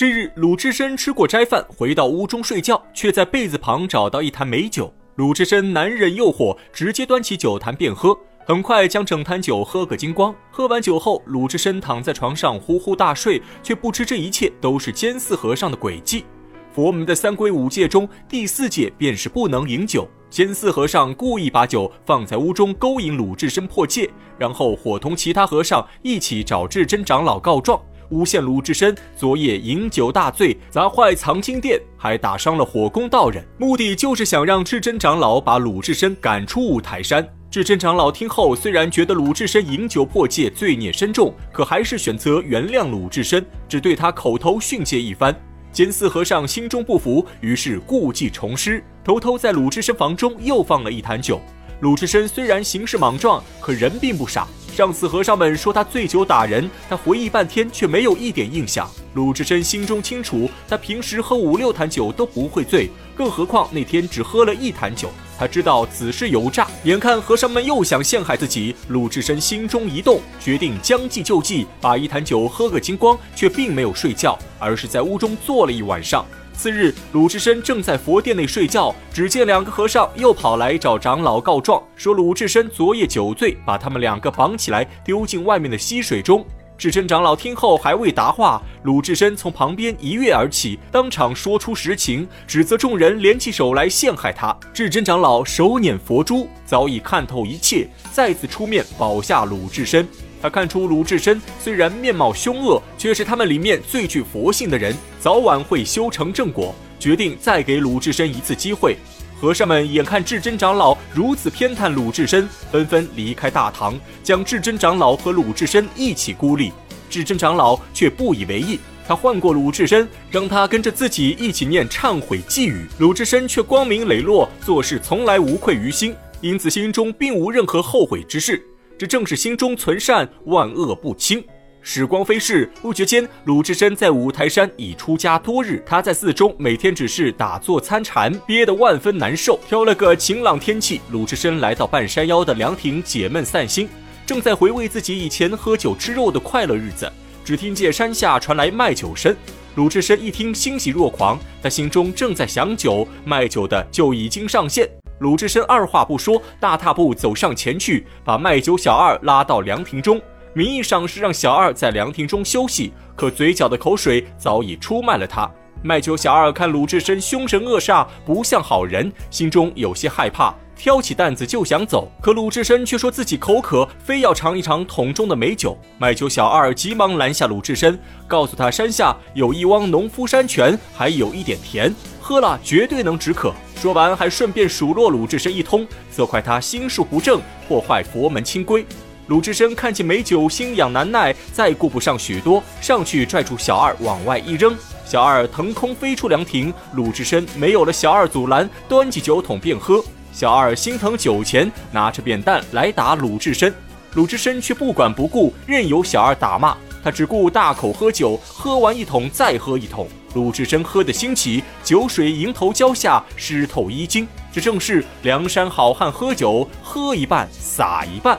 这日，鲁智深吃过斋饭，回到屋中睡觉，却在被子旁找到一坛美酒。鲁智深难忍诱惑，直接端起酒坛便喝，很快将整坛酒喝个精光。喝完酒后，鲁智深躺在床上呼呼大睡，却不知这一切都是监寺和尚的诡计。佛门的三规五戒中，第四戒便是不能饮酒。监寺和尚故意把酒放在屋中，勾引鲁智深破戒，然后伙同其他和尚一起找智真长老告状。诬陷鲁智深昨夜饮酒大醉，砸坏藏经殿，还打伤了火宫道人，目的就是想让智真长老把鲁智深赶出五台山。智真长老听后，虽然觉得鲁智深饮酒破戒，罪孽深重，可还是选择原谅鲁智深，只对他口头训诫一番。监寺和尚心中不服，于是故技重施，偷偷在鲁智深房中又放了一坛酒。鲁智深虽然行事莽撞，可人并不傻。上次和尚们说他醉酒打人，他回忆半天却没有一点印象。鲁智深心中清楚，他平时喝五六坛酒都不会醉，更何况那天只喝了一坛酒。他知道此事有诈，眼看和尚们又想陷害自己，鲁智深心中一动，决定将计就计，把一坛酒喝个精光，却并没有睡觉，而是在屋中坐了一晚上。次日，鲁智深正在佛殿内睡觉，只见两个和尚又跑来找长老告状，说鲁智深昨夜酒醉，把他们两个绑起来丢进外面的溪水中。智真长老听后还未答话，鲁智深从旁边一跃而起，当场说出实情，指责众人联起手来陷害他。智真长老手捻佛珠，早已看透一切，再次出面保下鲁智深。他看出鲁智深虽然面貌凶恶，却是他们里面最具佛性的人，早晚会修成正果，决定再给鲁智深一次机会。和尚们眼看智真长老如此偏袒鲁智深，纷纷离开大堂，将智真长老和鲁智深一起孤立。智真长老却不以为意，他唤过鲁智深，让他跟着自己一起念忏悔寄语。鲁智深却光明磊落，做事从来无愧于心，因此心中并无任何后悔之事。这正是心中存善，万恶不侵。时光飞逝，不觉间，鲁智深在五台山已出家多日。他在寺中每天只是打坐参禅，憋得万分难受。挑了个晴朗天气，鲁智深来到半山腰的凉亭解闷散心，正在回味自己以前喝酒吃肉的快乐日子。只听见山下传来卖酒声，鲁智深一听欣喜若狂，他心中正在想酒，卖酒的就已经上线。鲁智深二话不说，大踏步走上前去，把卖酒小二拉到凉亭中。名义上是让小二在凉亭中休息，可嘴角的口水早已出卖了他。卖酒小二看鲁智深凶神恶煞，不像好人，心中有些害怕，挑起担子就想走。可鲁智深却说自己口渴，非要尝一尝桶中的美酒。卖酒小二急忙拦下鲁智深，告诉他山下有一汪农夫山泉，还有一点甜，喝了绝对能止渴。说完，还顺便数落鲁智深一通，责怪他心术不正，破坏佛门清规。鲁智深看见美酒，心痒难耐，再顾不上许多，上去拽住小二往外一扔，小二腾空飞出凉亭。鲁智深没有了小二阻拦，端起酒桶便喝。小二心疼酒钱，拿着扁担来打鲁智深，鲁智深却不管不顾，任由小二打骂。他只顾大口喝酒，喝完一桶再喝一桶。鲁智深喝得兴起，酒水迎头浇下，湿透衣襟。这正是梁山好汉喝酒，喝一半洒一半。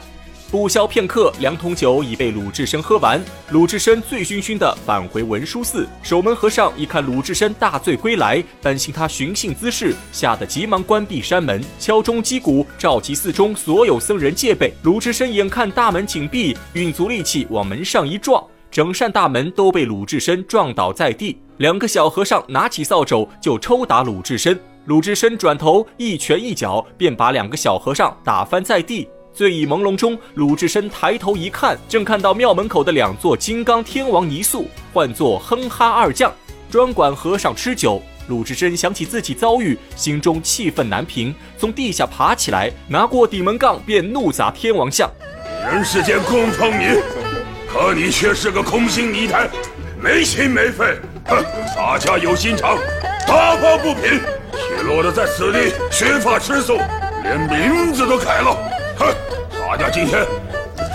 不消片刻，两桶酒已被鲁智深喝完。鲁智深醉醺醺的返回文殊寺。守门和尚一看鲁智深大醉归来，担心他寻衅滋事，吓得急忙关闭山门，敲钟击鼓，召集寺中所有僧人戒备。鲁智深眼看大门紧闭，运足力气往门上一撞，整扇大门都被鲁智深撞倒在地。两个小和尚拿起扫帚就抽打鲁智深，鲁智深转头一拳一脚便把两个小和尚打翻在地。醉意朦胧中，鲁智深抬头一看，正看到庙门口的两座金刚天王泥塑，唤作哼哈二将，专管和尚吃酒。鲁智深想起自己遭遇，心中气愤难平，从地下爬起来，拿过顶门杠便怒砸天王像。人世间供奉你，可你却是个空心泥潭，没心没肺。哼，洒家有心肠，打抱不平，却落得在此地缺乏吃素，连名字都改了。哼，大家今天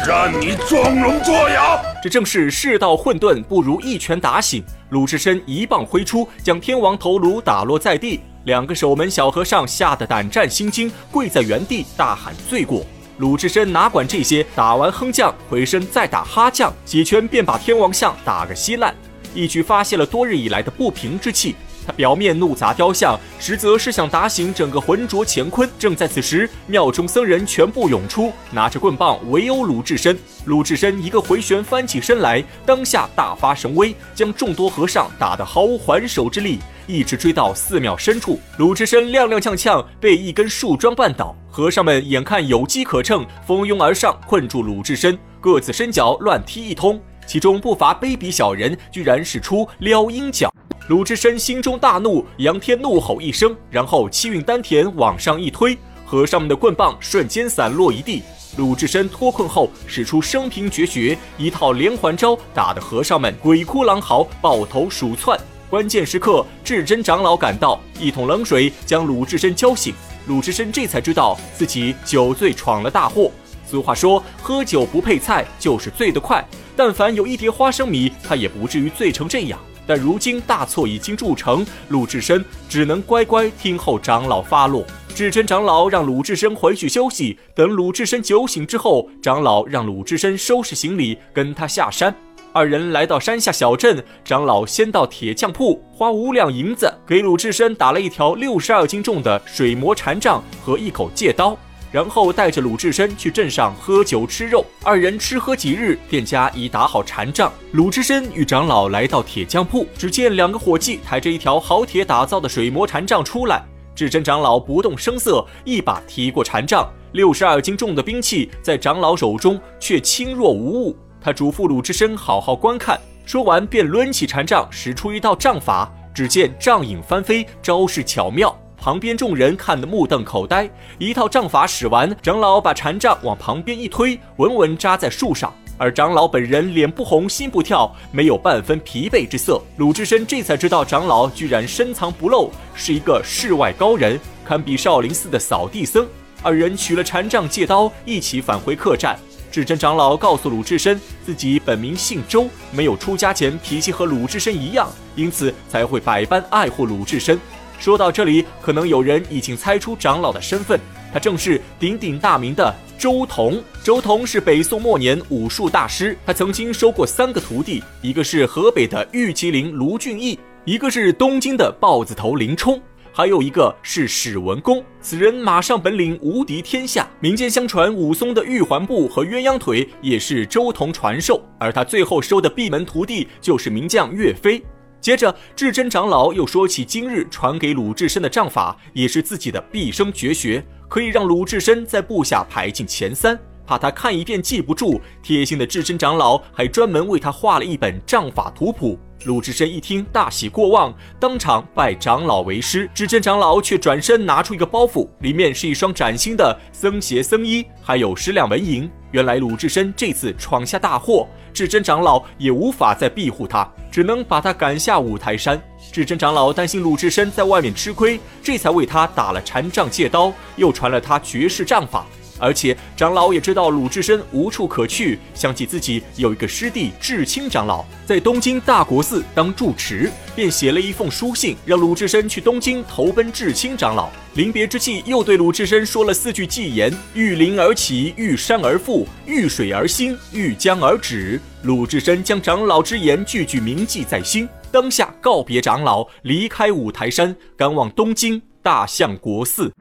让你装聋作哑。这正是世道混沌，不如一拳打醒。鲁智深一棒挥出，将天王头颅打落在地。两个守门小和尚吓得胆战心惊，跪在原地大喊罪过。鲁智深哪管这些，打完哼将，回身再打哈将，几拳便把天王像打个稀烂。一举发泄了多日以来的不平之气。他表面怒砸雕像，实则是想打醒整个浑浊乾坤。正在此时，庙中僧人全部涌出，拿着棍棒围殴鲁智深。鲁智深一个回旋翻起身来，当下大发神威，将众多和尚打得毫无还手之力，一直追到寺庙深处。鲁智深踉踉跄跄，被一根树桩绊倒。和尚们眼看有机可乘，蜂拥而上，困住鲁智深，各自伸脚乱踢一通。其中不乏卑鄙小人，居然使出撩阴脚。鲁智深心中大怒，仰天怒吼一声，然后气运丹田往上一推，和尚们的棍棒瞬间散落一地。鲁智深脱困后，使出生平绝学，一套连环招，打得和尚们鬼哭狼嚎，抱头鼠窜。关键时刻，智真长老赶到，一桶冷水将鲁智深浇醒。鲁智深这才知道自己酒醉闯了大祸。俗话说，喝酒不配菜，就是醉得快。但凡有一碟花生米，他也不至于醉成这样。但如今大错已经铸成，鲁智深只能乖乖听候长老发落。智真长老让鲁智深回去休息，等鲁智深酒醒之后，长老让鲁智深收拾行李跟他下山。二人来到山下小镇，长老先到铁匠铺，花五两银子给鲁智深打了一条六十二斤重的水磨禅杖和一口戒刀。然后带着鲁智深去镇上喝酒吃肉，二人吃喝几日，店家已打好禅杖。鲁智深与长老来到铁匠铺，只见两个伙计抬着一条好铁打造的水磨禅杖出来。智真长老不动声色，一把提过禅杖，六十二斤重的兵器在长老手中却轻若无物。他嘱咐鲁智深好好观看，说完便抡起禅杖，使出一道杖法。只见杖影翻飞，招式巧妙。旁边众人看得目瞪口呆，一套杖法使完，长老把禅杖往旁边一推，稳稳扎在树上。而长老本人脸不红心不跳，没有半分疲惫之色。鲁智深这才知道，长老居然深藏不露，是一个世外高人，堪比少林寺的扫地僧。二人取了禅杖借刀，一起返回客栈。智真长老告诉鲁智深，自己本名姓周，没有出家前脾气和鲁智深一样，因此才会百般爱护鲁智深。说到这里，可能有人已经猜出长老的身份，他正是鼎鼎大名的周同。周同是北宋末年武术大师，他曾经收过三个徒弟，一个是河北的玉麒麟卢俊义，一个是东京的豹子头林冲，还有一个是史文恭。此人马上本领无敌天下，民间相传武松的玉环步和鸳鸯腿也是周同传授，而他最后收的闭门徒弟就是名将岳飞。接着，智真长老又说起今日传给鲁智深的杖法，也是自己的毕生绝学，可以让鲁智深在部下排进前三。怕他看一遍记不住，贴心的智真长老还专门为他画了一本杖法图谱。鲁智深一听，大喜过望，当场拜长老为师。智真长老却转身拿出一个包袱，里面是一双崭新的僧鞋、僧衣，还有十两纹银。原来鲁智深这次闯下大祸，智真长老也无法再庇护他，只能把他赶下五台山。智真长老担心鲁智深在外面吃亏，这才为他打了禅杖借刀，又传了他绝世杖法。而且长老也知道鲁智深无处可去，想起自己有一个师弟智清长老在东京大国寺当住持，便写了一封书信，让鲁智深去东京投奔智清长老。临别之际，又对鲁智深说了四句寄言：遇林而起，遇山而复，遇水而兴，遇江而止。鲁智深将长老之言句句铭记在心，当下告别长老，离开五台山，赶往东京大相国寺。